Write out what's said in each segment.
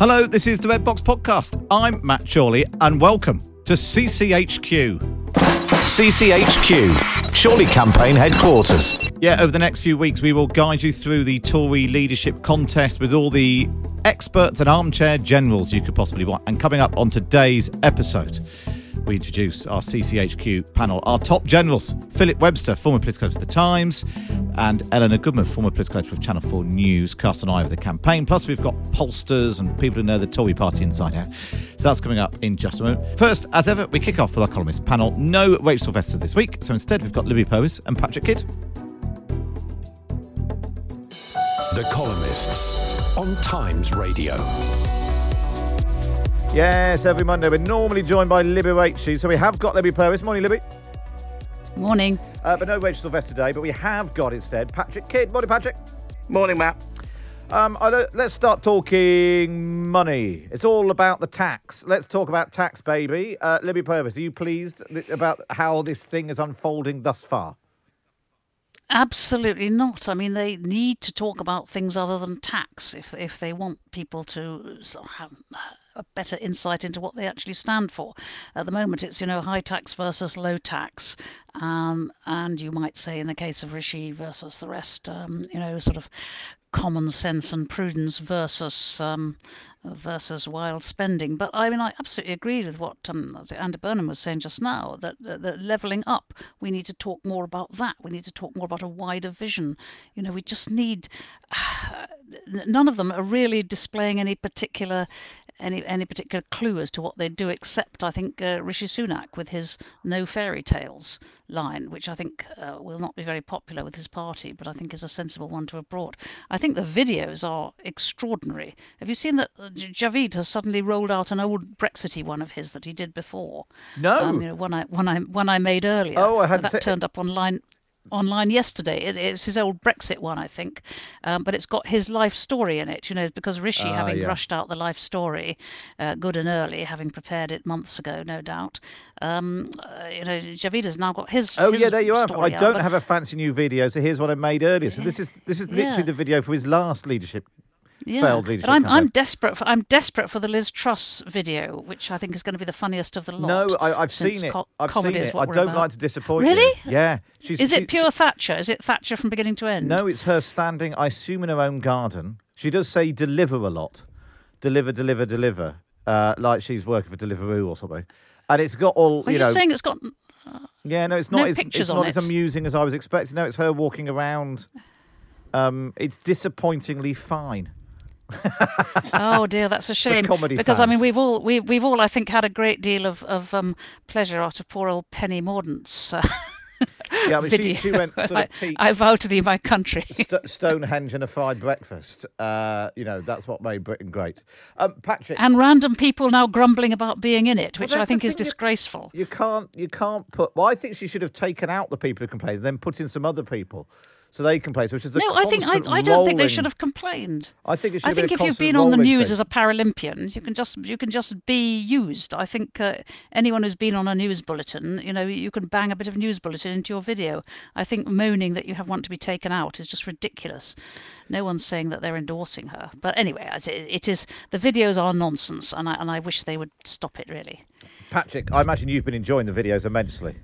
Hello, this is the Red Box Podcast. I'm Matt Chorley, and welcome to CCHQ. CCHQ, Chorley Campaign Headquarters. Yeah, over the next few weeks, we will guide you through the Tory leadership contest with all the experts and armchair generals you could possibly want. And coming up on today's episode, we introduce our CCHQ panel. Our top generals Philip Webster, former political editor of The Times, and Eleanor Goodman, former political editor of Channel 4 News, cast an eye over the campaign. Plus, we've got pollsters and people who know the Tory party inside out. So that's coming up in just a moment. First, as ever, we kick off with our columnist panel. No Rachel Sylvester this week, so instead, we've got Libby Purves and Patrick Kidd. The Columnists on Times Radio. Yes, every Monday. We're normally joined by Libby Rachel, so we have got Libby Purves. Morning, Libby. Morning. Uh, but no Rachel Sylvester today, but we have got instead Patrick Kidd. Morning, Patrick. Morning, Matt. Um, I don't- let's start talking money. It's all about the tax. Let's talk about tax, baby. Uh, Libby Purves, are you pleased th- about how this thing is unfolding thus far? Absolutely not. I mean, they need to talk about things other than tax if if they want people to sort of have a better insight into what they actually stand for. At the moment, it's you know high tax versus low tax, um, and you might say in the case of Rishi versus the rest, um, you know, sort of common sense and prudence versus um, versus wild spending. But I mean, I absolutely agree with what um, Andy Burnham was saying just now that, that, that leveling up, we need to talk more about that. We need to talk more about a wider vision. You know, we just need. none of them are really displaying any particular any any particular clue as to what they do, except I think uh, Rishi Sunak with his "No Fairy Tales" line, which I think uh, will not be very popular with his party, but I think is a sensible one to have brought. I think the videos are extraordinary. Have you seen that uh, Javid has suddenly rolled out an old Brexity one of his that he did before? No. um, you know, one I one I one I made earlier. Oh, I hadn't that seen- turned up online online yesterday. It, it's his old Brexit one, I think, um, but it's got his life story in it. You know, because Rishi, Ah, having yeah. rushed out the life story, uh, good and early, having prepared it months ago, no doubt. Um, uh, you know, Javid has now got his. Oh his yeah, there you are. I don't but- have a fancy new video, so here's what I made earlier. So this is this is literally Yeah. the video for his last leadership Yeah, failed leadership. but I'm. I'm desperate for I'm desperate for the Liz Truss video, which I think is going to be the funniest of the lot. No, I, I've seen it. co- I've comedy seen it. I don't about. like to disappoint you. Really? Yeah. She's, Is it pure Thatcher? Is it Thatcher from beginning to end? No, it's her standing, I assume, in her own garden. She does say deliver a lot. Deliver, deliver, deliver. Uh, like she's working for Deliveroo or something. And it's got all, Are you know. saying it's got? yeah, no, it's not. no as, it's not as amusing as I was expecting. No, it's her walking around. Um, it's disappointingly fine. Oh dear, that's a shame. comedy because I mean, we've all we've we've all I think had a great deal of of um, pleasure out of poor old Penny Mordaunt's uh, Yeah, but she, she went sort of I, peak. I vow to thee, my country. St- Stonehenge and a fried breakfast. Uh, you know, that's what made Britain great. Um, Patrick, and random people now grumbling about being in it, which that's I think is you- disgraceful. You can't you can't put well I think she should have taken out the people who complained, then put in some other people so they complain. So which is the No, I think I, I don't think they should have complained. I think it should I think if you've been on the news thing. as a Paralympian, you can just you can just be used. I think uh, anyone who's been on a news bulletin, you know, you can bang a bit of news bulletin into your video. I think moaning that you have want to be taken out is just ridiculous. No one's saying that they're endorsing her, but anyway, it, it is the videos are nonsense, and I and I wish they would stop it really. Patrick, I imagine you've been enjoying the videos immensely.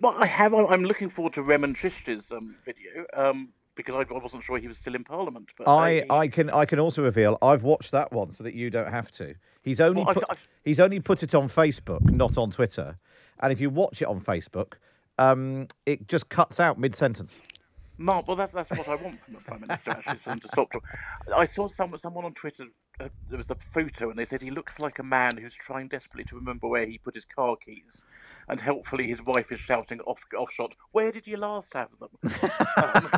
Well, I have. I'm looking forward to Rehman Chishti's um, video um, because I I wasn't sure he was still in Parliament. But I, they- I can I can also reveal I've watched that one so that you don't have to. He's only Well, I've- put, I've- he's only put it on Facebook, not on Twitter. And if you watch it on Facebook, um, it just cuts out mid sentence. Mark, well, that's that's what I want from the Prime Minister actually, for them to stop. talk- I saw some, someone on Twitter a, there was the photo, and they said he looks like a man who's trying desperately to remember where he put his car keys, and helpfully his wife is shouting off off shot, "Where did you last have them?" um,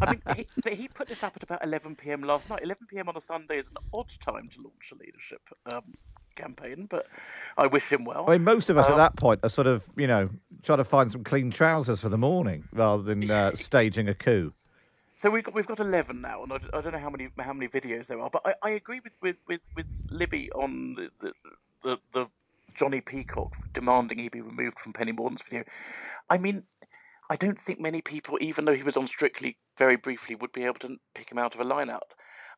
I mean, he, he, put this up at about 11 p.m. last night. 11 p.m. on a Sunday is an odd time to launch a leadership um, campaign, but I wish him well. I mean, most of us at that point are sort of, you know, trying to find some clean trousers for the morning rather than uh, staging a coup. So we've got we've got eleven now, and I, I, don't know how many how many videos there are, but I, I agree with, with, with, with Libby on the, the, the, the Jonnie Peacock demanding he be removed from Penny Mordaunt's video. I mean, I don't think many people, even though he was on Strictly very briefly, would be able to pick him out of a lineout.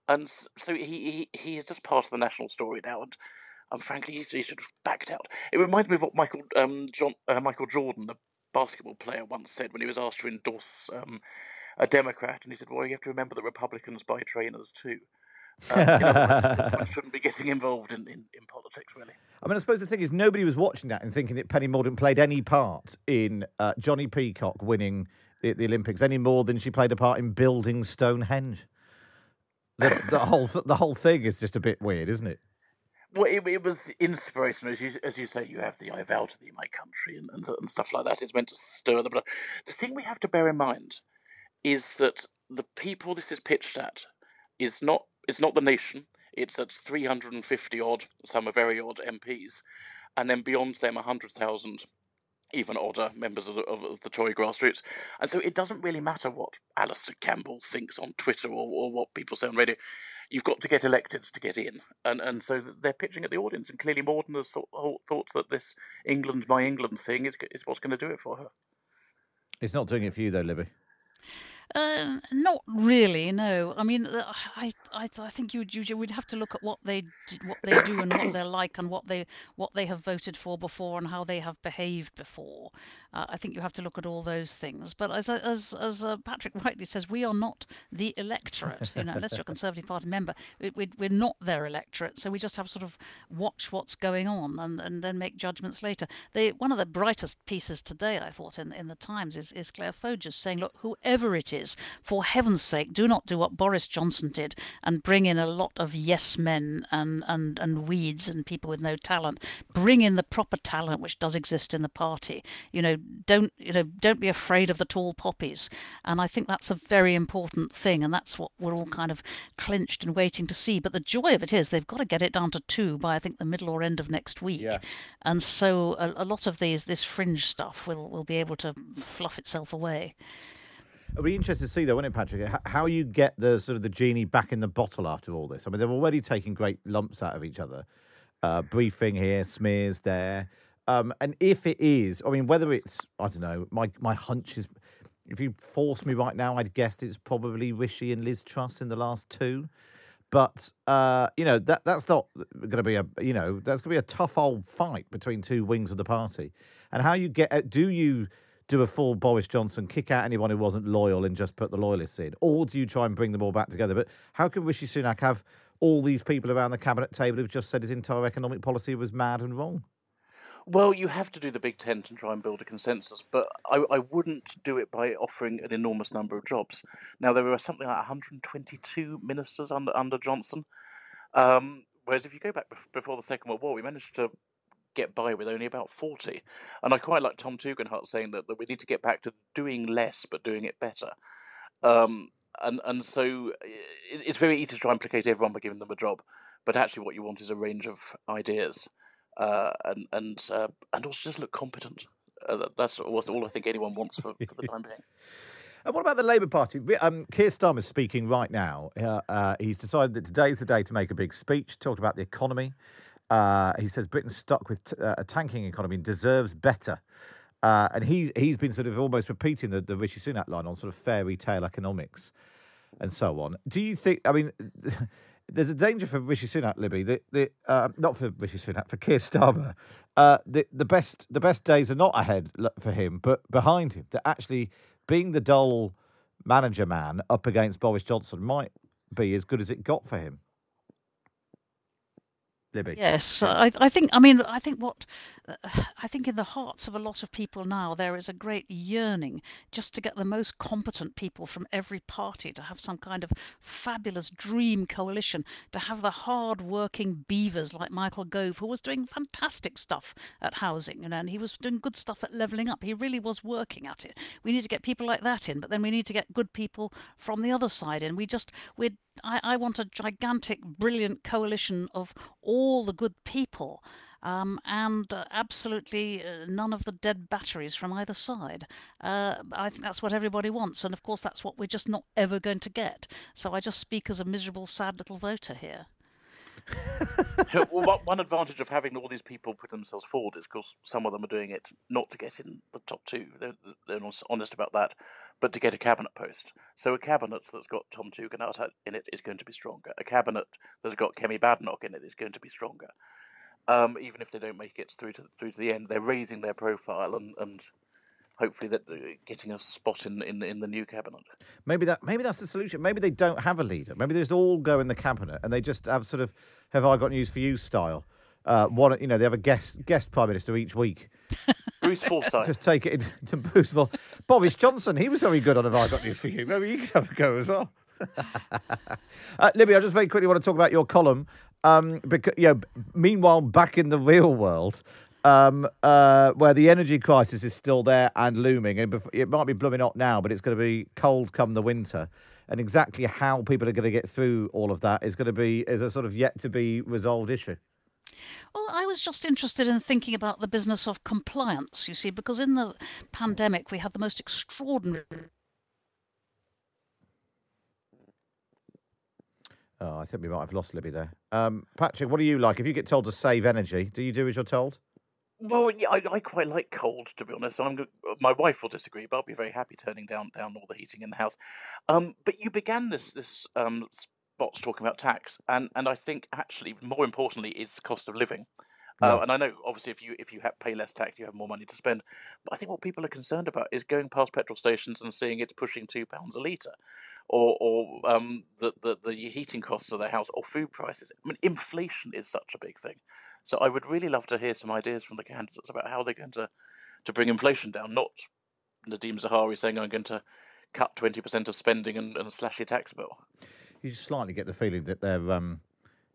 And so he, he, he is just part of the national story now, and, and frankly, he's, he's sort of backed out. It reminds me of what Michael um, John uh, Michael Jordan, the basketball player, once said when he was asked to endorse um, a Democrat, and he said, "Well, you have to remember that Republicans buy trainers too." Um, other words, shouldn't be getting involved in, in, in, politics, really. I mean, I suppose the thing is, nobody was watching that and thinking that Penny Mordaunt played any part in uh, Jonnie Peacock winning the, the, Olympics any more than she played a part in building Stonehenge. The, the whole the whole thing is just a bit weird, isn't it? Well, it, it was inspirational, as you, as you say. You have the "I vow to thee, my country" and, and, and stuff like that. It's meant to stir the blood. The thing we have to bear in mind is that the people this is pitched at is not it's not the nation. It's at 350 odd, some are very odd MPs, and then beyond them 100,000 even odder members of the, of, the, Tory grassroots. And so it doesn't really matter what Alastair Campbell thinks on Twitter or, or what people say on radio. You've got to get elected to get in. And and so they're pitching at the audience. And clearly Mordaunt has thought, thought that this England, my England thing is, is what's going to do it for her. It's not doing it for you, though, Libby. Uh, not really. No. I mean, uh, I, I, I think you, you would have to look at what they, what they do, and what they're like, and what they, what they have voted for before, and how they have behaved before. Uh, I think you have to look at all those things. But as as as uh, Patrick rightly says, we are not the electorate. You know, unless you're a Conservative Party member, we, we're not their electorate. So we just have to sort of watch what's going on and, and then make judgments later. They, one of the brightest pieces today, I thought, in in the Times is is Clare Foges saying, look, whoever it is, for heaven's sake, do not do what Boris Johnson did and bring in a lot of yes men and and and weeds and people with no talent. Bring in the proper talent which does exist in the party. You know, don't you know don't be afraid of the tall poppies and i think that's a very important thing and that's what we're all kind of clinched and waiting to see but the joy of it is they've got to get it down to two by i think the middle or end of next week yeah. and so a, a lot of these this fringe stuff will will be able to fluff itself away It'll be interesting to see, though, won't it, Patrick? How you get the sort of the genie back in the bottle after all this. I mean, they've already taken great lumps out of each other. Uh, briefing here, smears there. Um, and if it is, I mean, whether it's, I don't know, my, my hunch is, if you force me right now, I'd guess it's probably Rishi and Liz Truss in the last two. But uh, you know that that's not going to be a you know that's going to be a tough old fight between two wings of the party. And how you get uh, do you do a full Boris Johnson, kick out anyone who wasn't loyal and just put the loyalists in, or do you try and bring them all back together? But how can Rishi Sunak have all these people around the cabinet table who've just said his entire economic policy was mad and wrong? Well, you have to do the big tent and try and build a consensus, but I, I wouldn't do it by offering an enormous number of jobs. Now, there were something like 122 ministers under, under Johnson, um, whereas if you go back before the Second World War, we managed to get by with only about 40. And I quite like Tom Tugendhat saying that, that we need to get back to doing less but doing it better. Um, and, and so it, it's very easy to try and placate everyone by giving them a job, but actually what you want is a range of ideas uh, and and uh, and also just look competent. Uh, that's all I think anyone wants for, for the time being. And what about the Labour Party? Um, Keir Starmer is speaking right now. Uh, uh, he's decided that today's the day to make a big speech, talk about the economy. Uh, he says Britain's stuck with uh, a tanking economy and deserves better. Uh, and he's he's been sort of almost repeating the, the Rishi Sunak line on sort of fairy tale economics and so on. Do you think? I mean, there's a danger for Rishi Sunak, Libby. The, the uh, not for Rishi Sunak, for Keir Starmer. Uh, the the best the best days are not ahead for him, but behind him. That actually being the dull manager man up against Boris Johnson might be as good as it got for him. Libby. Yes, I, I think. I mean, I think what I think in the hearts of a lot of people now there is a great yearning just to get the most competent people from every party to have some kind of fabulous dream coalition, to have the hard-working beavers like Michael Gove, who was doing fantastic stuff at housing, you know, and he was doing good stuff at levelling up. He really was working at it. We need to get people like that in, but then we need to get good people from the other side in. We just we're I, I want a gigantic, brilliant coalition of all the good people. Um, and uh, absolutely uh, none of the dead batteries from either side. Uh, I think that's what everybody wants, and of course, that's what we're just not ever going to get. So I just speak as a miserable, sad little voter here. well, one advantage of having all these people put themselves forward is, of course, some of them are doing it not to get in the top two. They're, they're honest about that, but to get a cabinet post. So a cabinet that's got Tom Tugendhat in it is going to be stronger. A cabinet that's got Kemi Badenoch in it is going to be stronger. Um, even if they don't make it through to through to the end, they're raising their profile and, and hopefully that uh, getting a spot in, in in the new cabinet. Maybe that maybe that's the solution. Maybe they don't have a leader. Maybe they just all go in the cabinet and they just have sort of have I got news for you style. Uh, one, you know, they have a guest guest prime minister each week. Bruce Forsyth. Just take it to Bruce. Well, Boris Johnson, he was very good on Have I Got News for You. Maybe you could have a go as well. uh, Libby, I just very quickly want to talk about your column. Um, because, you know, meanwhile, back in the real world, um, uh, where the energy crisis is still there and looming, and it might be blooming up now, but it's going to be cold come the winter. And exactly how people are going to get through all of that is going to be is a sort of yet to be resolved issue. Well, I was just interested in thinking about the business of compliance, you see, because in the pandemic we had the most extraordinary. Oh, I think we might have lost Libby there. Um, Patrick, what do you like? If you get told to save energy, do you do as you're told? Well, yeah, I, I quite like cold, to be honest. I'm, my wife will disagree, but I'll be very happy turning down down all the heating in the house. Um, but you began this this um, bots talking about tax, and, and I think actually more importantly, it's cost of living. Uh, and I know, obviously, if you if you pay less tax, you have more money to spend. But I think what people are concerned about is going past petrol stations and seeing it's pushing two pounds a litre, or or um, the, the the heating costs of their house, or food prices. I mean, inflation is such a big thing. So I would really love to hear some ideas from the candidates about how they're going to to bring inflation down. Not Nadhim Zahawi saying I'm going to cut twenty percent of spending and, and slash your tax bill you slightly get the feeling that they're um,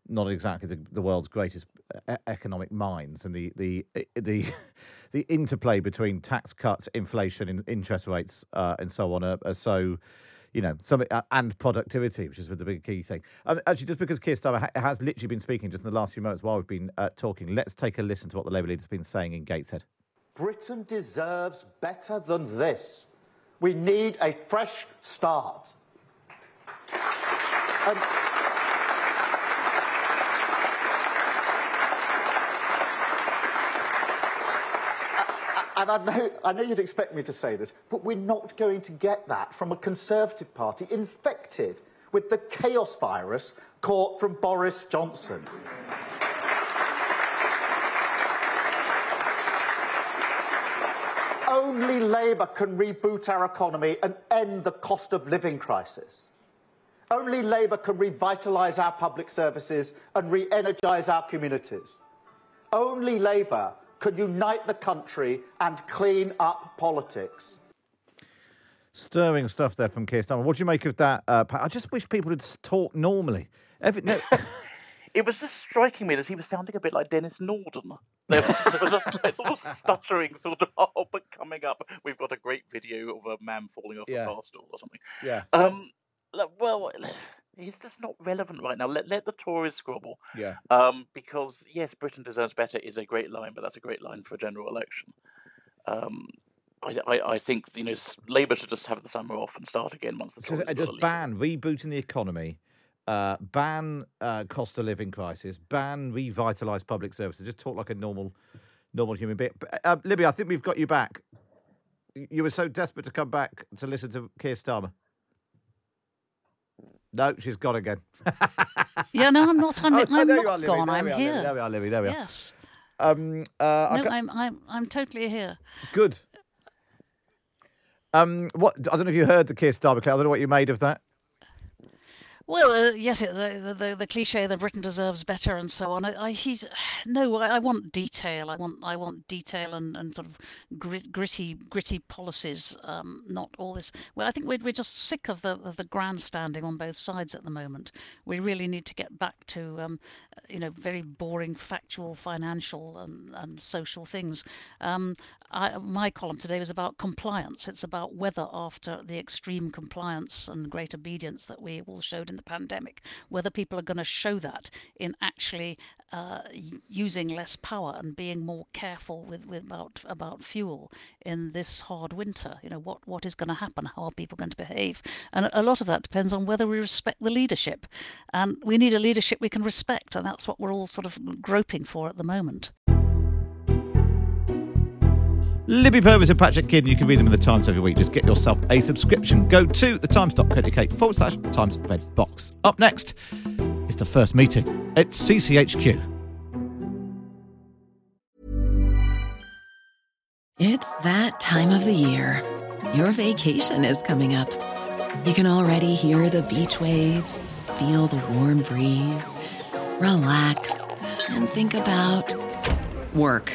not exactly the, the world's greatest uh, economic minds, and the the the the interplay between tax cuts, inflation, interest rates, uh, and so on are, are so you know, some uh, and productivity, which is the big key thing. Um, actually, just because Keir Starmer ha- has literally been speaking just in the last few moments while we've been uh, talking, let's take a listen to what the Labour leader's been saying in Gateshead. Britain deserves better than this. We need a fresh start. And I know, I know you'd expect me to say this, but we're not going to get that from a Conservative Party infected with the chaos virus caught from Boris Johnson. Only Labour can reboot our economy and end the cost of living crisis. Only Labour can revitalise our public services and re energise our communities. Only Labour can unite the country and clean up politics. Stirring stuff there from Keir Starmer. What do you make of that? Uh, I just wish people would talk normally. Every, no. it was just striking me that he was sounding a bit like Denis Norden. There was, there was a sort of stuttering sort of, oh, but coming up, we've got a great video of a man falling off yeah. a bar stool or something. Yeah. Um, well, it's just not relevant right now. Let let the Tories squabble. Yeah. Um, because yes, Britain deserves better is a great line, but that's a great line for a general election. Um, I, I, I think you know Labour should just have the summer off and start again once the Tories. So, just ban rebooting the economy. Uh, ban uh, cost of living crisis, ban revitalise public services. Just talk like a normal, normal human being. Uh, Libby, I think we've got you back. You were so desperate to come back to listen to Keir Starmer. No, she's gone again. yeah, no, I'm not. I'm, oh, I'm not are, gone. I'm are, here. There we are, Libby. There we are. Yes. Um, uh, no, I'm, I'm, I'm totally here. Good. Um, what I don't know if you heard the Keir Starmer. I don't know what you made of that. Well, uh, yes, the, the the cliche that Britain deserves better and so on. I, I he's no, I, I, want detail. I want I want detail and, and sort of grit, gritty gritty policies. Um, not all this. Well, I think we're we're just sick of the of the grandstanding on both sides at the moment. We really need to get back to um, you know very boring factual, financial and, and social things. Um, I, my column today was about compliance. It's about whether after the extreme compliance and great obedience that we all showed in the pandemic, whether people are going to show that in actually uh, using less power and being more careful with, with about about fuel in this hard winter. You know what what is going to happen? How are people going to behave? And a lot of that depends on whether we respect the leadership, and we need a leadership we can respect, and that's what we're all sort of groping for at the moment. Libby Purves and Patrick Kidd, you can read them in the Times every week. Just get yourself a subscription. Go to thetimes.co.uk forward slash Times Red Box. Up next is the first meeting. It's CCHQ. It's that time of the year. Your vacation is coming up. You can already hear the beach waves, feel the warm breeze, relax, and think about work.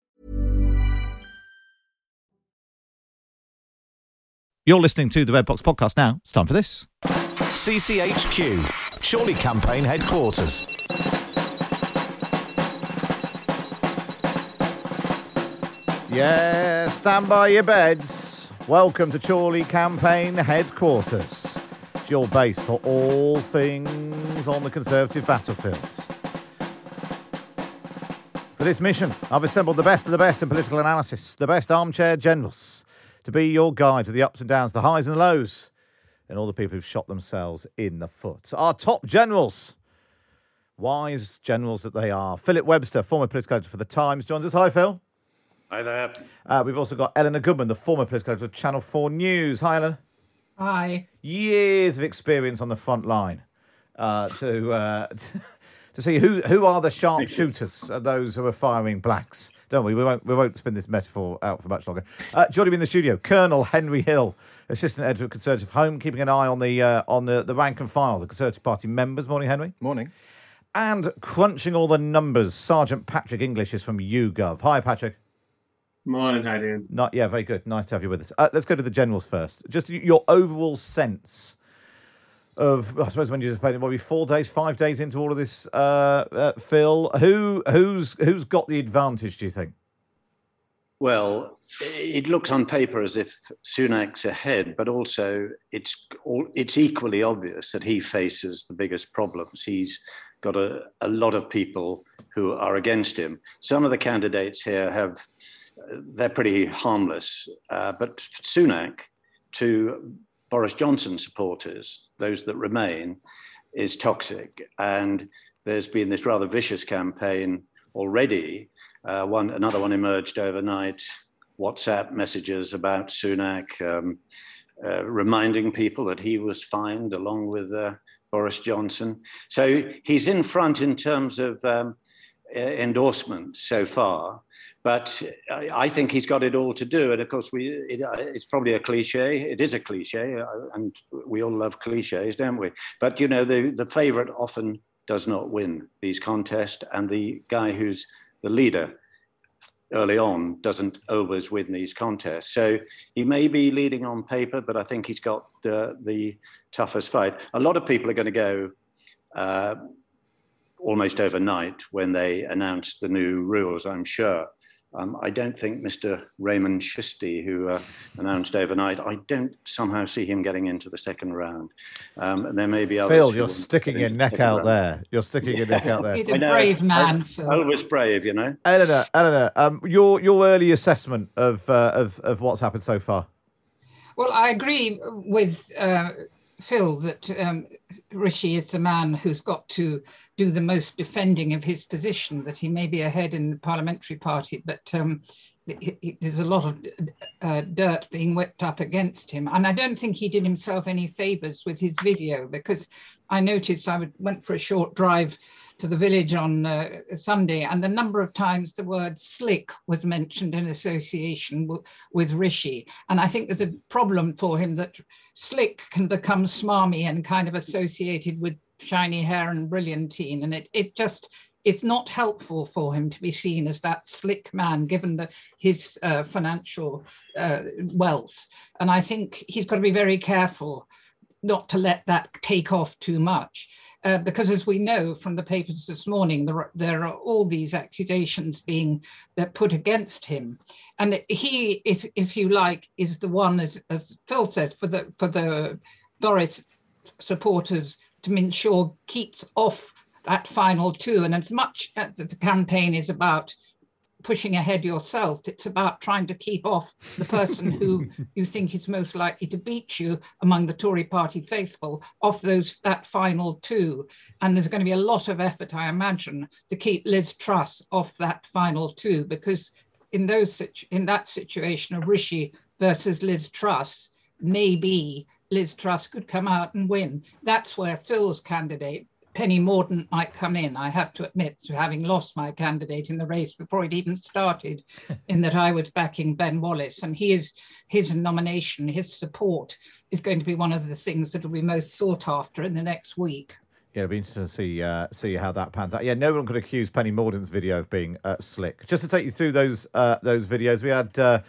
You're listening to the Red Box podcast now. It's time for this. CCHQ, Chorley Campaign Headquarters. Yeah, stand by your beds. Welcome to Chorley Campaign Headquarters. It's your base for all things on the Conservative battlefields. For this mission, I've assembled the best of the best in political analysis, the best armchair generals, to be your guide to the ups and downs, the highs and the lows, and all the people who've shot themselves in the foot. Our top generals, wise generals that they are. Philip Webster, former political editor for The Times, joins us. Hi, Phil. Hi there. Uh, we've also got Eleanor Goodman, the former political editor of Channel 4 News. Hi, Ellen. Hi. Years of experience on the front line uh, to uh, to see who who are the sharpshooters, uh, those who are firing blacks. Don't we? We won't we won't spin this metaphor out for much longer. Uh, joining me in the studio, Colonel Henry Hill, assistant editor of Conservative Home, keeping an eye on the uh, on the, the rank and file, the Conservative Party members. Morning, Henry. Morning. And crunching all the numbers, Sergeant Patrick English is from YouGov. Hi, Patrick. Morning, how are you doing? Not yeah, very good. Nice to have you with us. Uh, let's go to the generals first. Just your overall sense of, I suppose, when you just played it, maybe four days, five days into all of this, uh, uh, Phil. Who who's who's got the advantage? Do you think? Well, it looks on paper as if Sunak's ahead, but also it's all, it's equally obvious that he faces the biggest problems. He's got a, a lot of people who are against him. Some of the candidates here have they're pretty harmless, uh, but Sunak to Boris Johnson supporters, those that remain, is toxic. And there's been this rather vicious campaign already. Uh, one, another one emerged overnight. WhatsApp messages about Sunak, um, uh, reminding people that he was fined along with uh, Boris Johnson. So he's in front in terms of um, so far. But I think he's got it all to do. And of course, we it, uh, it's probably a cliche. It is a cliche, uh, and we all love cliches, don't we? But you know, the the favourite often does not win these contests, and the guy who's the leader early on doesn't always win these contests. So he may be leading on paper, but I think he's got uh, the toughest fight. A lot of people are going to go. Uh, almost overnight when they announced the new rules, I'm sure. Um, I don't think Mr. Rehman Chishti, who uh, announced overnight, I don't somehow see him getting into the second round. Um, and there may be others. Phil, you're sticking your neck out round. there. You're sticking your neck out there. He's a brave man, I, Phil. Always brave, you know. Eleanor, Eleanor, um, your your early assessment of uh, of of what's happened so far. Well, I agree with. Uh, Phil, that um, Rishi is the man who's got to do the most defending of his position, that he may be ahead in the parliamentary party, but um, there's a lot of uh, dirt being whipped up against him. And I don't think he did himself any favors with his video because I noticed I went for a short drive to the village on uh, Sunday, and the number of times the word slick was mentioned in association w- with Rishi. And I think there's a problem for him that slick can become smarmy and kind of associated with shiny hair and brilliantine. And it, it just it's not helpful for him to be seen as that slick man, given the, his uh, financial uh, wealth. And I think he's got to be very careful not to let that take off too much. Uh, because as we know from the papers this morning, there, there are all these accusations being uh, put against him, and he is, if you like, is the one, as, as Phil says, for the for the Boris supporters to ensure keeps off that final two. And as much as the campaign is about pushing ahead yourself. It's about trying to keep off the person who you think is most likely to beat you among the Tory party faithful off those that final two. And there's going to be a lot of effort, I imagine, to keep Liz Truss off that final two, because in those in that situation of Rishi versus Liz Truss, maybe Liz Truss could come out and win. That's where Phil's candidate Penny Mordaunt might come in. I have to admit to having lost my candidate in the race before it even started, in that I was backing Ben Wallace, and he is his nomination, his support is going to be one of the things that will be most sought after in the next week. Yeah, it'll be interesting to see uh, see how that pans out. Yeah, no one could accuse Penny Mordaunt's video of being uh, slick. Just to take you through those uh, those videos, we had. Uh,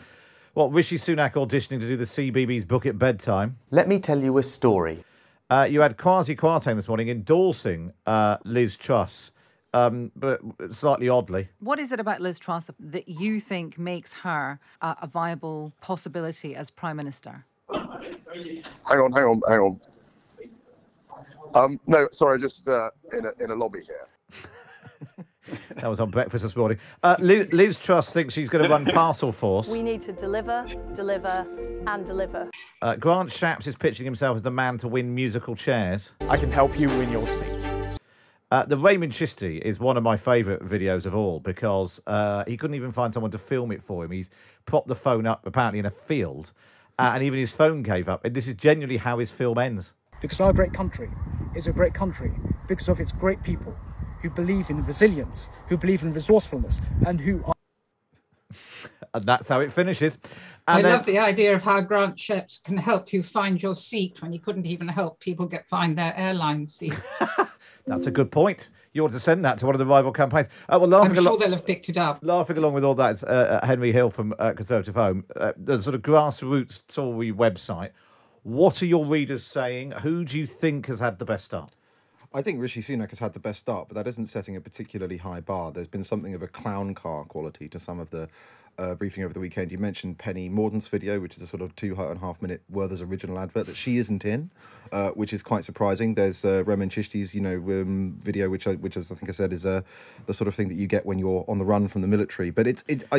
what Rishi Sunak auditioning to do the CBBC book at bedtime. Let me tell you a story. Uh, you had Kwasi Kwarteng this morning endorsing uh, Liz Truss, um, but slightly oddly. What is it about Liz Truss that you think makes her a, a viable possibility as Prime Minister? Hang on, hang on, hang on. Um, no, sorry, just uh, in, a, in a lobby here. That was on breakfast this morning. Uh, Liz, Liz Truss thinks she's going to run Parcel Force. We need to deliver, deliver, and deliver. Uh, Grant Shapps is pitching himself as the man to win musical chairs. I can help you win your seat. Uh, the Rehman Chishti is one of my favourite videos of all because uh, he couldn't even find someone to film it for him. He's propped the phone up apparently in a field, uh, and even his phone gave up. And this is genuinely how his film ends. Because our great country is a great country because of its great people who believe in resilience, who believe in resourcefulness, and who are. and that's how it finishes. And I then... love the idea of how Grant Shapps can help you find your seat when he couldn't even help people get find their airline seat. that's a good point. You ought to send that to one of the rival campaigns. Uh, well, laughing I'm sure along, they'll have picked it up. Laughing along with all that is uh, uh Henry Hill from uh, Conservative Home, uh, the sort of grassroots Tory website. What are your readers saying? Who do you think has had the best start? I think Rishi Sunak has had the best start, but that isn't setting a particularly high bar. There's been something of a clown car quality to some of the uh, briefing over the weekend. You mentioned Penny Mordaunt's video, which is a sort of two and a half minute Werther's original advert that she isn't in, uh, which is quite surprising. There's uh, Rehman Chishti's, you know, um, video, which I, which as I think I said is uh, the sort of thing that you get when you're on the run from the military. But it's it, I,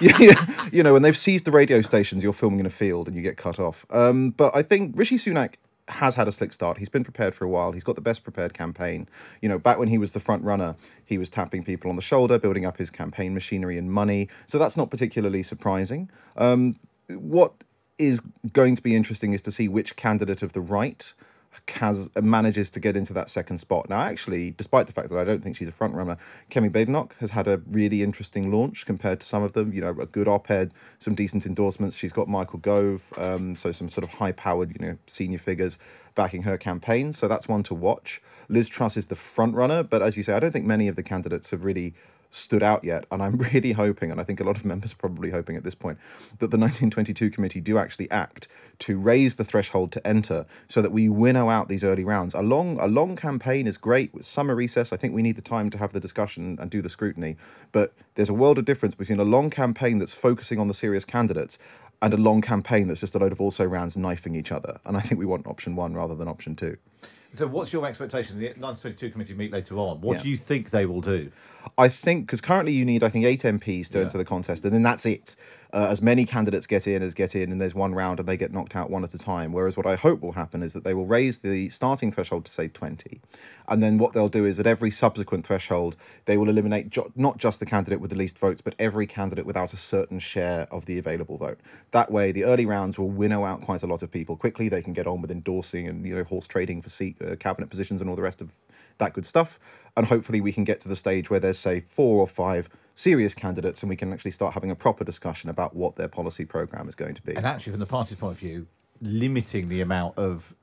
you know, when they've seized the radio stations, you're filming in a field and you get cut off. Um, but I think Rishi Sunak has had a slick start. He's been prepared for a while. He's got the best prepared campaign. You know, back when he was the front runner, he was tapping people on the shoulder, building up his campaign machinery and money. So that's not particularly surprising. Um, what is going to be interesting is to see which candidate of the right has manages to get into that second spot. Now, actually, despite the fact that I don't think she's a front runner, Kemi Badenoch has had a really interesting launch compared to some of them. You know, a good op-ed, some decent endorsements. She's got Michael Gove, um, so some sort of high-powered, you know, senior figures backing her campaign. So that's one to watch. Liz Truss is the front runner, but as you say, I don't think many of the candidates have really stood out yet. And I'm really hoping, and I think a lot of members are probably hoping at this point, that the 1922 committee do actually act to raise the threshold to enter so that we winnow out these early rounds. A long, a long campaign is great with summer recess. I think we need the time to have the discussion and do the scrutiny. But there's a world of difference between a long campaign that's focusing on the serious candidates and a long campaign that's just a load of also rounds knifing each other. And I think we want option one rather than option two. So, what's your expectation? The 1922 committee meet later on. What Yeah. do you think they will do? I think because currently you need, I think, eight MPs to Yeah. enter the contest, and then that's it. Uh, as many candidates get in as get in, and there's one round, and they get knocked out one at a time. Whereas what I hope will happen is that they will raise the starting threshold to say 20, and then what they'll do is at every subsequent threshold they will eliminate jo- not just the candidate with the least votes, but every candidate without a certain share of the available vote. That way, the early rounds will winnow out quite a lot of people quickly. They can get on with endorsing and you know horse trading for seat uh, cabinet positions and all the rest of that good stuff. And hopefully, we can get to the stage where there's, say, four or five serious candidates and we can actually start having a proper discussion about what their policy program is going to be. And actually, from the party's point of view, limiting the amount of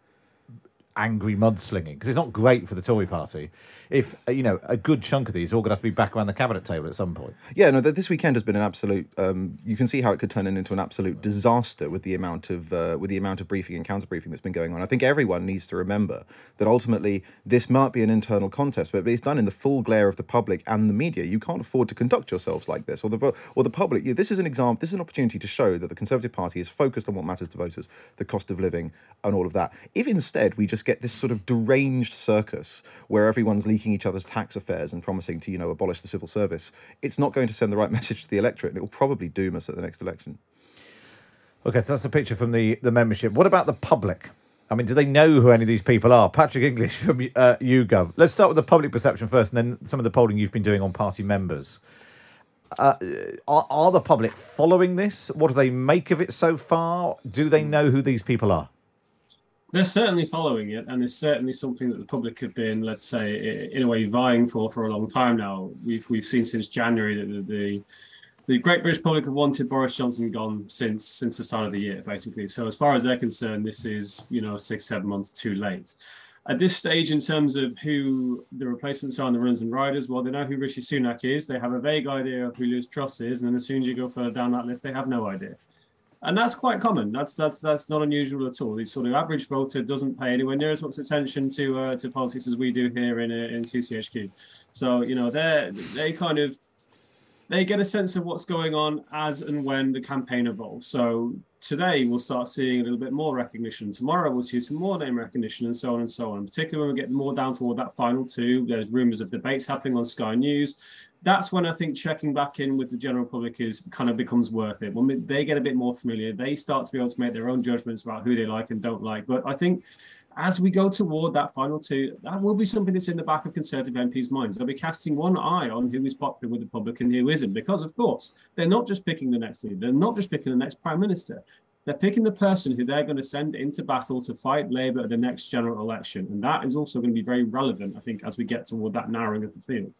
angry mudslinging because it's not great for the Tory party if uh, you know a good chunk of these all going to have to be back around the cabinet table at some point. Yeah, no, this weekend has been an absolute. Um, you can see how it could turn into an absolute disaster with the amount of uh, with the amount of briefing and counter briefing that's been going on. I think everyone needs to remember that ultimately this might be an internal contest, but it's done in the full glare of the public and the media. You can't afford to conduct yourselves like this, or the or the public. This is an example. This is an opportunity to show that the Conservative Party is focused on what matters to voters, the cost of living, and all of that. If instead we just get this sort of deranged circus where everyone's leaking each other's tax affairs and promising to, you know, abolish the civil service, it's not going to send the right message to the electorate, and it will probably doom us at the next election. Okay, so that's a picture from the the membership. What about the public? I mean, do they know who any of these people are? Patrick English from uh, YouGov. Let's start with the public perception first, and then some of the polling you've been doing on party members. Uh, are, are the public following this? What do they make of it so far? Do they know who these people are? They're certainly following it, and it's certainly something that the public have been, let's say, in a way, vying for for a long time now. We've we've seen since January that the the, the Great British public have wanted Boris Johnson gone since since the start of the year, basically. So as far as they're concerned, this is you know six seven months too late. At this stage, in terms of who the replacements are on the runs and riders, well, they know who Rishi Sunak is. They have a vague idea of who Liz Truss is, and then as soon as you go further down that list, they have no idea and that's quite common. That's that's that's not unusual at all. The sort of average voter doesn't pay anywhere near as much attention to uh, to politics as we do here in uh, in CCHQ. So you know they they kind of they get a sense of what's going on as and when the campaign evolves. So today we'll start seeing a little bit more recognition. Tomorrow we'll see some more name recognition and so on and so on. Particularly when we get more down toward that final two, there's rumours of debates happening on Sky News. That's when I think checking back in with the general public is kind of becomes worth it. When they get a bit more familiar, they start to be able to make their own judgments about who they like and don't like. But I think as we go toward that final two, that will be something that's in the back of Conservative MPs' minds. They'll be casting one eye on who is popular with the public and who isn't, because of course they're not just picking the next leader, they're not just picking the next prime minister. They're picking the person who they're going to send into battle to fight Labour at the next general election, and that is also going to be very relevant, I think, as we get toward that narrowing of the field.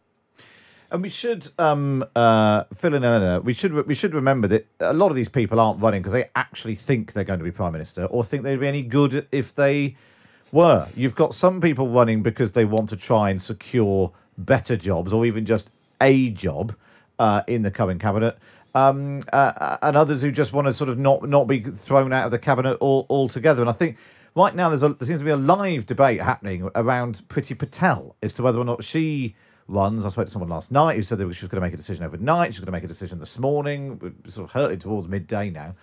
And we should, um, uh, Phil and Eleanor, we should we should remember that a lot of these people aren't running because they actually think they're going to be prime minister or think they'd be any good if they were. You've got some people running because they want to try and secure better jobs or even just a job uh, in the coming cabinet. Um, uh, and others who just want to sort of not not be thrown out of the cabinet all, altogether. And I think right now there's a, there seems to be a live debate happening around Priti Patel as to whether or not she runs. I spoke to someone last night who said that she was going to make a decision overnight. She was going to make a decision this morning. Sort of hurtling towards midday now.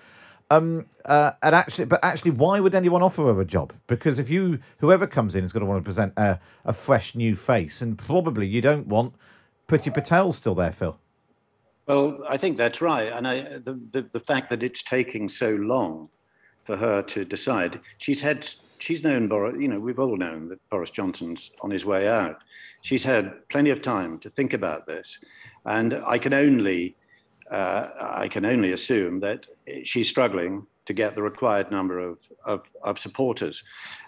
Um, uh, and actually, but actually, why would anyone offer her a job? Because if you, whoever comes in, is going to want to present a, a fresh new face, and probably you don't want Priti Patel still there, Phil. Well, I think that's right. And I, the, the, the fact that it's taking so long for her to decide, she's had, she's known, Boris, you know, we've all known that Boris Johnson's on his way out. She's had plenty of time to think about this. And I can only uh, I can only assume that she's struggling to get the required number of, of, of supporters.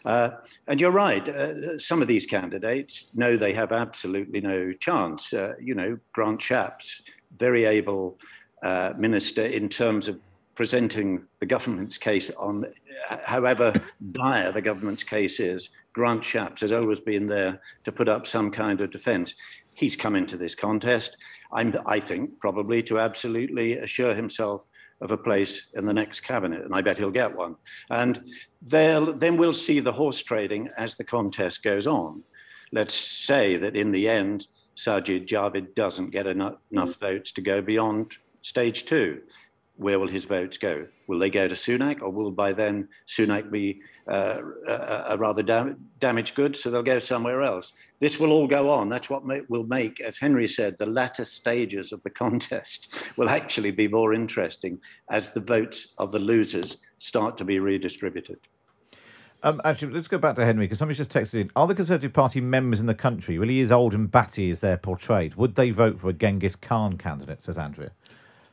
Uh, and you're right, uh, some of these candidates know they have absolutely no chance. Uh, you know, Grant Shapps, very able uh, minister in terms of presenting the government's case on however dire the government's case is. Grant Shapps has always been there to put up some kind of defense. He's come into this contest, I'm, I think, probably to absolutely assure himself of a place in the next cabinet, and I bet he'll get one. And then we'll see the horse trading as the contest goes on. Let's say that in the end, Sajid Javid doesn't get enough, enough votes to go beyond stage two. Where will his votes go? Will they go to Sunak, or will by then Sunak be uh, a, a, rather dam- damaged good, So they'll go somewhere else. This will all go on. That's what will make, as Henry said, the latter stages of the contest will actually be more interesting as the votes of the losers start to be redistributed. Um, actually, let's go back to Henry because somebody just texted in. Are the Conservative Party members in the country really as old and batty as they're portrayed? Would they vote for a Genghis Khan candidate? Says Andrea.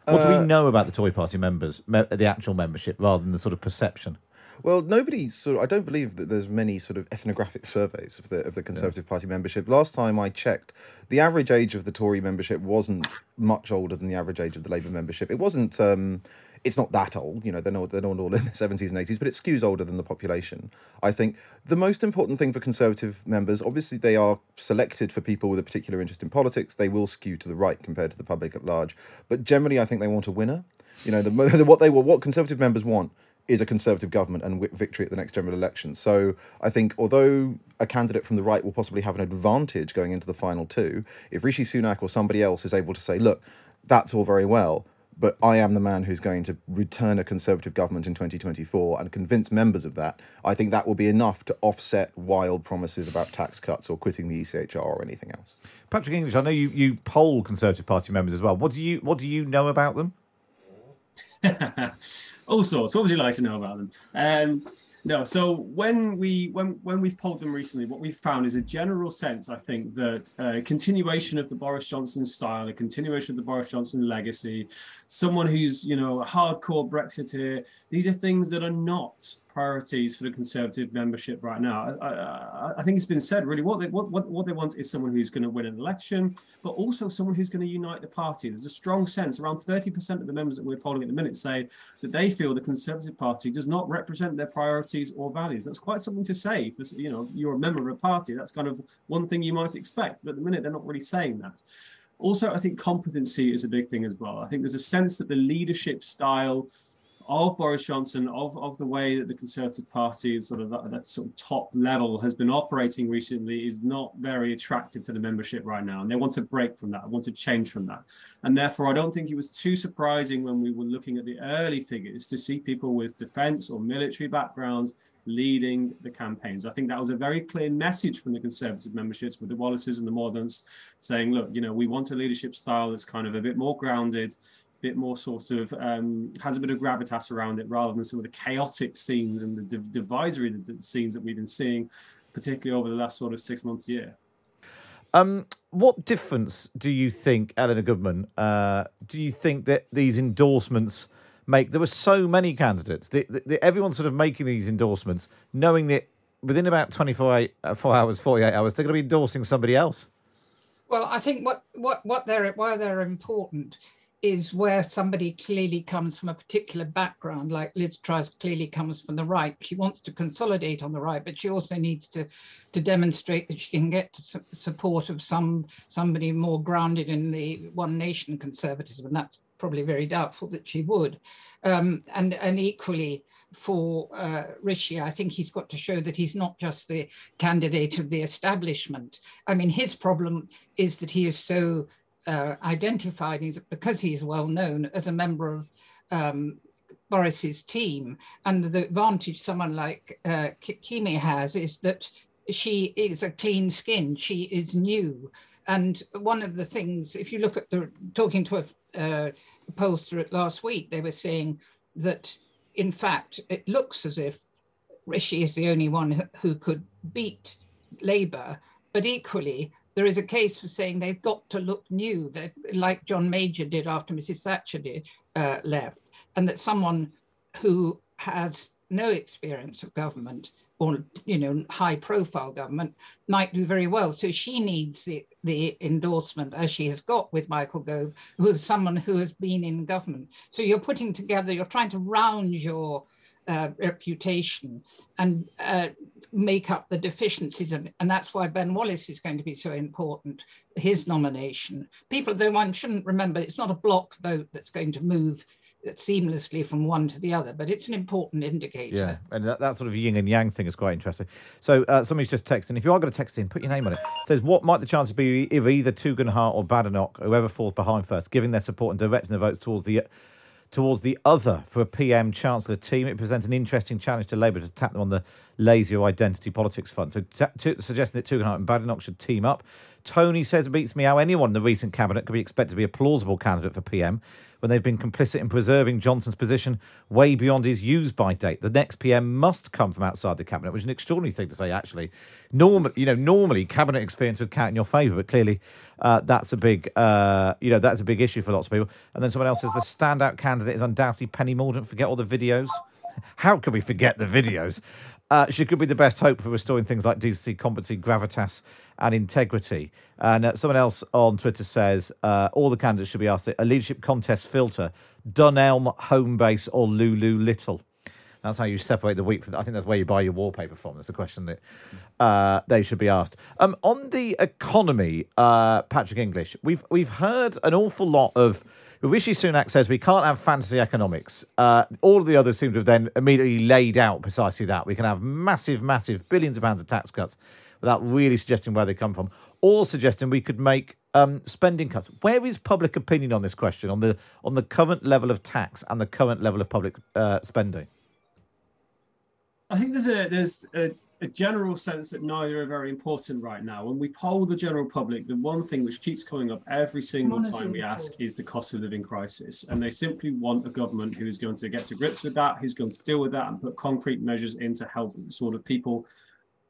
What do we Uh, know about the Tory Party members, me- the actual membership, rather than the sort of perception? Well, nobody sort of, I don't believe that there's many sort of ethnographic surveys of the of the Conservative Party membership. Last time I checked, the average age of the Tory membership wasn't much older than the average age of the Labour membership. It wasn't. Um, it's not that old, you know. They're not they're not all in the seventies and eighties, but it skews older than the population. I think the most important thing for Conservative members, obviously, they are selected for people with a particular interest in politics. They will skew to the right compared to the public at large, but generally, I think they want a winner. You know, the, mo- what they what Conservative members want is a Conservative government and victory at the next general election. So I think although a candidate from the right will possibly have an advantage going into the final two, if Rishi Sunak or somebody else is able to say, look, that's all very well, but I am the man who's going to return a Conservative government in 2024 and convince members of that, I think that will be enough to offset wild promises about tax cuts or quitting the ECHR or anything else. Patrick English, I know you, you poll Conservative Party members as well. What do you what do you know about them? all sorts. What would you like to know about them? Um, no, so when we when when we've polled them recently, what we've found is a general sense, I think, that uh, continuation of the Boris Johnson style, a continuation of the Boris Johnson legacy, someone who's you know a hardcore Brexiteer. These are things that are not priorities for the Conservative membership right now. I, I, I think it's been said really. What they what, what what they want is someone who's going to win an election, but also someone who's going to unite the party. There's a strong sense. Around 30% of the members that we're polling at the minute say that they feel the Conservative Party does not represent their priorities or values. That's quite something to say. For, you know, you're a member of a party, that's kind of one thing you might expect. But at the minute, they're not really saying that. Also, I think competency is a big thing as well. I think there's a sense that the leadership style of Boris Johnson, of, of the way that the Conservative Party sort of that, that sort of top level has been operating recently is not very attractive to the membership right now. And they want to break from that, want to change from that. And therefore, I don't think it was too surprising when we were looking at the early figures to see people with defense or military backgrounds leading the campaigns. I think that was a very clear message from the Conservative memberships with the Wallaces and the Mordaunt's saying, look, you know, we want a leadership style that's kind of a bit more grounded, bit more sort of um, has a bit of gravitas around it rather than some of the chaotic scenes and the div- divisory scenes that we've been seeing, particularly over the last sort of six months, year. Um, what difference do you think, Eleanor Goodman? Uh, do you think that these endorsements make? There were so many candidates. The, the, the, everyone's sort of making these endorsements, knowing that within about 24 uh, four hours, 48 hours, they're going to be endorsing somebody else. Well, I think what what what they're why they're important is where somebody clearly comes from a particular background, like Liz Truss clearly comes from the right. She wants to consolidate on the right, but she also needs to to demonstrate that she can get su- support of some somebody more grounded in the one nation conservatism, and that's probably very doubtful that she would. Um, and and equally for uh, Rishi, I think he's got to show that he's not just the candidate of the establishment. I mean, his problem is that he is so uh, identified he's, because he's well known as a member of um, Boris's team. And the advantage someone like uh, Kemi has is that she is a clean skin. She is new. And one of the things, if you look at the talking to a uh, pollster last week, they were saying that in fact it looks as if Rishi is the only one who could beat Labour, but equally there is a case for saying they've got to look new, that, like John Major did after Mrs. Thatcher did, uh, left, and that someone who has no experience of government or you know high profile government might do very well so she needs the, the endorsement as she has got with michael gove who is someone who has been in government so you're putting together you're trying to round your uh, reputation and uh, make up the deficiencies. And, and that's why Ben Wallace is going to be so important, his nomination. People, though one shouldn't remember, it's not a block vote that's going to move seamlessly from one to the other, but it's an important indicator. Yeah, and that, that sort of yin and yang thing is quite interesting. So uh, somebody's just texting. If you are going to text in, put your name on it. it says, what might the chances be if either Tugendhat or Badenoch, whoever falls behind first, giving their support and directing the votes towards the towards the other for a PM Chancellor team. It presents an interesting challenge to Labour to tap them on the lazier identity politics front. So, t- t- suggesting that Tugendhat and Badenoch should team up. Tony says it beats me how anyone in the recent cabinet could be expected to be a plausible candidate for PM when they've been complicit in preserving Johnson's position way beyond his use by date. The next PM must come from outside the cabinet, which is an extraordinary thing to say. Actually, normally, you know, normally cabinet experience would count in your favour, but clearly uh, that's a big, uh, you know, that's a big issue for lots of people. And then someone else says the standout candidate is undoubtedly Penny Mordaunt. Forget all the videos. How can we forget the videos? Uh, she could be the best hope for restoring things like decency, competency, gravitas, and integrity. And uh, someone else on Twitter says uh, all the candidates should be asked a leadership contest filter: Dunelm, Homebase, or Lulu Little. That's how you separate the wheat from. I think that's where you buy your wallpaper from. That's a question that uh, they should be asked. Um, on the economy, uh, Patrick English, we've we've heard an awful lot of. Rishi Sunak says we can't have fantasy economics. Uh, all of the others seem to have then immediately laid out precisely that. We can have massive, massive billions of pounds of tax cuts without really suggesting where they come from, or suggesting we could make um, spending cuts. Where is public opinion on this question, on the on the current level of tax and the current level of public uh, spending? I think there's a there's a, a, general sense that neither are very important right now. When we poll the general public, the one thing which keeps coming up every single time we ask is the cost of living crisis, and they simply want a government who is going to get to grips with that, who's going to deal with that, and put concrete measures in to help sort of people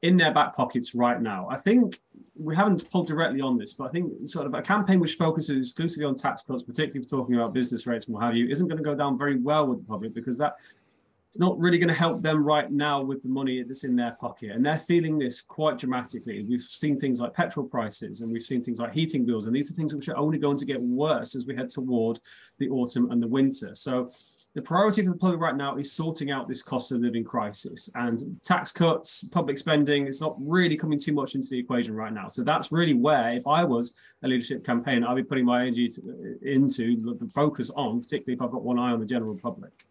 in their back pockets right now. I think we haven't pulled directly on this, but I think sort of a campaign which focuses exclusively on tax cuts, particularly for talking about business rates and what have you, isn't going to go down very well with the public because that it's not really going to help them right now with the money that's in their pocket. And they're feeling this quite dramatically. We've seen things like petrol prices and we've seen things like heating bills. And these are things which are only going to get worse as we head toward the autumn and the winter. So the priority for the public right now is sorting out this cost of living crisis and tax cuts, public spending. It's not really coming too much into the equation right now. So that's really where, if I was a leadership campaign, I'd be putting my energy to, into the focus on, particularly if I've got one eye on the general public.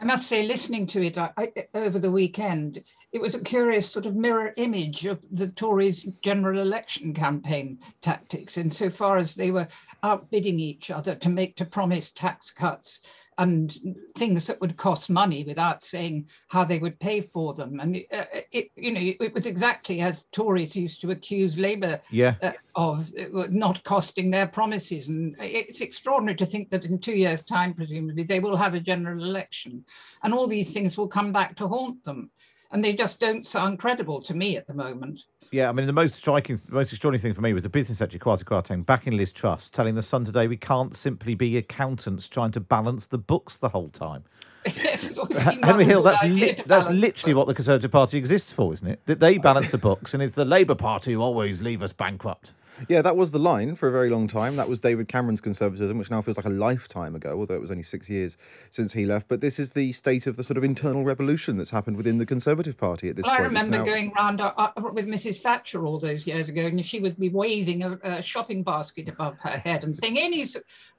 I must say, listening to it I, I, over the weekend, it was a curious sort of mirror image of the Tories' general election campaign tactics, insofar as they were outbidding each other to make to promise tax cuts and things that would cost money without saying how they would pay for them. And uh, it, you know, it was exactly as Tories used to accuse Labour yeah. uh, of uh, not costing their promises. And it's extraordinary to think that in two years' time, presumably, they will have a general election, and all these things will come back to haunt them. And they just don't sound credible to me at the moment. Yeah, I mean, the most striking, most extraordinary thing for me was the business secretary, Kwasi Kwarteng, back in Liz Truss, telling the Sun today we can't simply be accountants trying to balance the books the whole time. yes, Henry Hill, that's li- that's literally what the Conservative Party exists for, isn't it? That they balance the books, and it's the Labour Party who always leave us bankrupt. Yeah, that was the line for a very long time. That was David Cameron's conservatism, which now feels like a lifetime ago, although it was only six years since he left. But this is the state of the sort of internal revolution that's happened within the Conservative Party at this well, point. I remember now... going round uh, uh, with Mrs. Thatcher all those years ago, and she would be waving a, a, shopping basket above her head and saying, "Any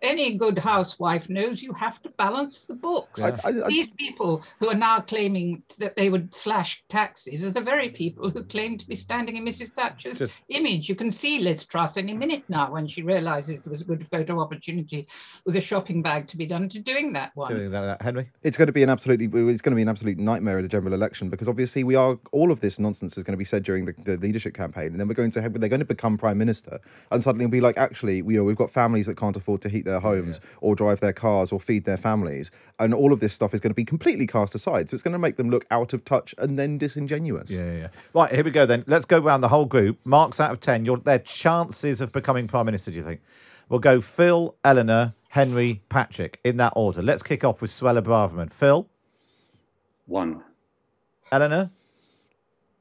any good housewife knows you have to balance the books." Yeah. I, I, These people who are now claiming that they would slash taxes are the very people who claim to be standing in Mrs. Thatcher's Just- image. You can see Liz Truss any minute now when she realises there was a good photo opportunity with a shopping bag to be done to doing that one. Doing that, Henry. It's going to be an absolutely it's going to be an absolute nightmare of the general election because obviously we are all of this nonsense is going to be said during the, the leadership campaign and then we're going to have they're going to become prime minister and suddenly be like actually you know we've got families that can't afford to heat their homes or drive their cars or feed their families and all of this stuff is going to be completely cast aside so it's going to make them look out of touch and then disingenuous. Yeah, yeah, yeah. Right, here we go then. Let's go around the whole group. Marks out of 10. You're, they're chances of becoming Prime Minister, do you think? We'll go Phil, Eleanor, Henry, Patrick, in that order. Let's kick off with Suella Braverman. Phil? One. Eleanor?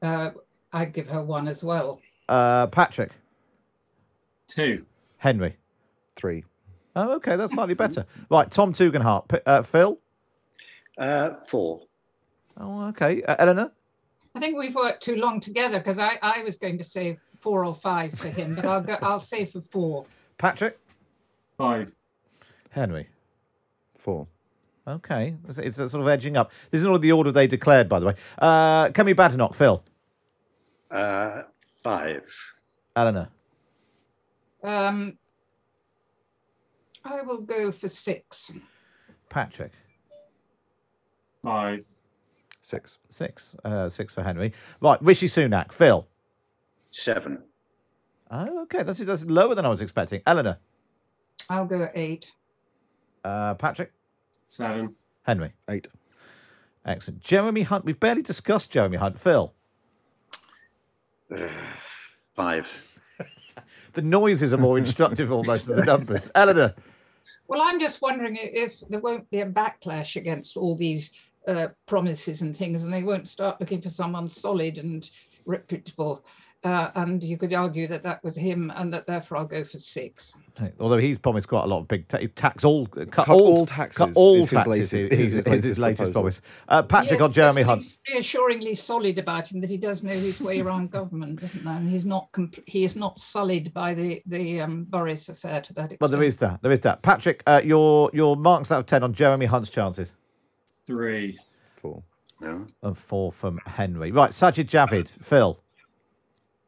Uh, I'd give her one as well. Uh, Patrick? Two. Henry? Three. Oh, okay, that's slightly better. Right, Tom Tugendhat. P- Uh, Phil? Uh, four. Oh, okay. Uh, Eleanor? I think we've worked too long together because I, I was going to say four or five for him, but I'll go, I'll say for four. Patrick? Five. Henry? Four. Okay, it's, it's sort of edging up. This is not the order they declared, by the way. Uh, Kemi Badenoch, Phil, Uh, five. Eleanor, Um, I will go for six. Patrick, Five. Six. six, uh, six for Henry. Right, Rishi Sunak, Phil. Seven. Oh, okay, that's, that's lower than I was expecting. Eleanor, I'll go at eight. uh, Patrick, Seven. Henry, Eight. excellent. Jeremy Hunt, we've barely discussed Jeremy Hunt. Phil, five. the noises are more instructive almost than the numbers. Eleanor, Well, I'm just wondering if there won't be a backlash against all these uh, promises and things, and they won't start looking for someone solid and reputable. Uh, and you could argue that that was him, and that therefore I'll go for six. although he's promised quite a lot of big ta- tax, all cut, Cut all, all taxes cut all is his taxes latest- is, is his is his latest latest promise. Uh, Patrick Yes, on Jeremy Hunt. he's Reassuringly solid about him that he does know his way around government, doesn't he? And he's not compl- he is not sullied by the the um, Boris affair to that extent. Well, there is that. There is that. Patrick, uh, your your marks out of ten on Jeremy Hunt's chances. Three. Four. No. And four from Henry. Right, Sajid Javid, Phil,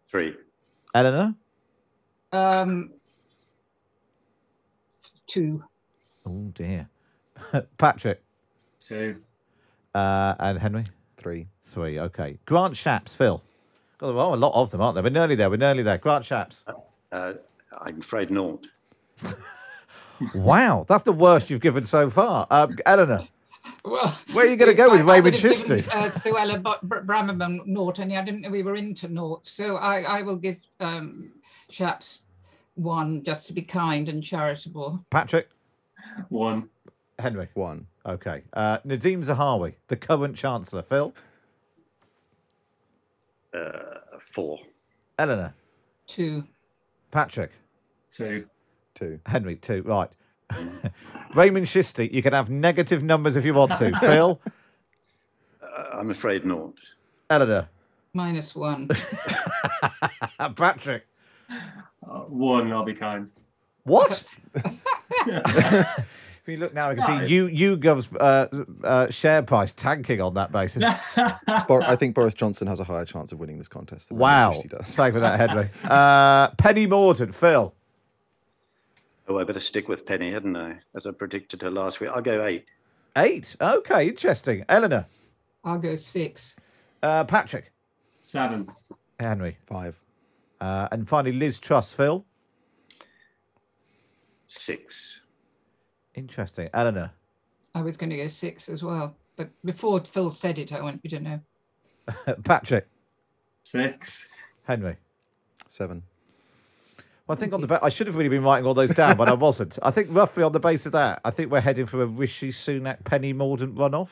Three. Eleanor. Um, two. Oh dear. Patrick Two. uh, and Henry. Three. Three. Okay. Grant Shapps, Phil. God, there are a lot of them, aren't there? We're nearly there. We're nearly there. Grant Shapps. Uh, I'm afraid not. wow, that's the worst you've given so far. Um, Eleanor. Well, Where are you going to go with I- I Rehman would have given, Chishti? Uh, Suella Bo- Br- Braverman Naught, and I didn't know we were into Naught, so I, I will give um, Shapps one just to be kind and charitable. Patrick. One. Henry. One. Okay. Uh, Nadhim Zahawi, the current Chancellor. Phil. Uh, four. Eleanor. Two. Patrick. Two. Two. Henry, two. Right. Rehman Chishti, you can have negative numbers if you want to. Phil. Uh, I'm afraid not. Eleanor. Minus one. Patrick. Uh, one. I'll be kind. What? if you look now, you can see you YouGov's uh, uh, share price tanking on that basis. Bor- I think Boris Johnson has a higher chance of winning this contest. Than wow. Raymond does. Thank you for that, Henry. Uh, Penny Mordaunt, Phil. Oh, I better stick with Penny, hadn't I? As I predicted her last week. I'll go eight. Eight. Okay, interesting. Eleanor. I'll go six. Uh, Patrick. Seven. Henry. Five. Uh, and finally, Liz Truss, Phil. Six. Interesting. Eleanor. I was going to go six as well, but before Phil said it, I want you to know. Patrick. Six. Henry. Seven. Well, I think on the ba- I should have really been writing all those down, but I wasn't. I think roughly on the base of that, I think we're heading for a Rishi Sunak Penny Mordaunt runoff.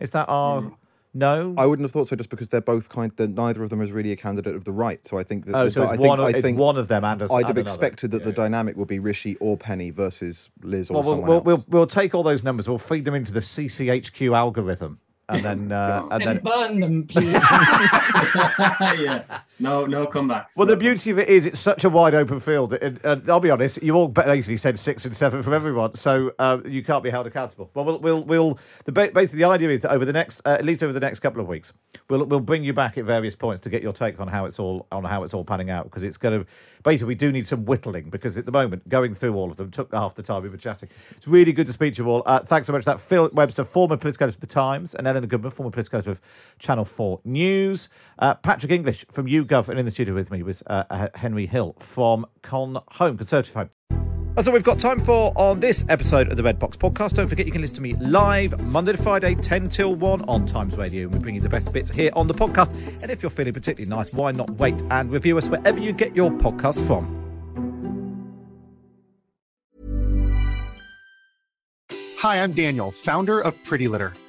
Is that our no? I wouldn't have thought so, just because they're both kind. That neither of them is really a candidate of the right. So I think that. Oh, the so it's I think, one of- I it's think one of them and a- I'd and have another. expected that the dynamic would be Rishi or Penny versus Liz or Well, we'll, someone we'll, else. we'll we'll take all those numbers. We'll feed them into the CCHQ algorithm, and then uh, and And then. burn them, please. yeah. No, no comebacks. Well, the beauty of it is it's such a wide open field, and, and I'll be honest, you all basically said six and seven from everyone, so uh, you can't be held accountable. Well, we'll, we'll, we'll the basically the idea is that over the next, uh, at least over the next couple of weeks, we'll we'll bring you back at various points to get your take on how it's all on how it's all panning out because it's going to basically we do need some whittling because at the moment going through all of them took half the time we were chatting. It's really good to speak to you all. Uh, thanks so much. That Phil Webster, former political editor of the Times, and Eleanor Goodman, former political editor of Channel Four News. Uh, Patrick English from YouGov, and in the studio with me was uh, uh, Henry Hill from Con Home Conservative Home. That's all we've got time for on this episode of the Red Box Podcast. Don't forget you can listen to me live Monday to Friday, 10 till 1 on Times Radio. And we bring you the best bits here on the podcast. And if you're feeling particularly nice, why not wait and review us wherever you get your podcast from? Hi, I'm Daniel, founder of Pretty Litter.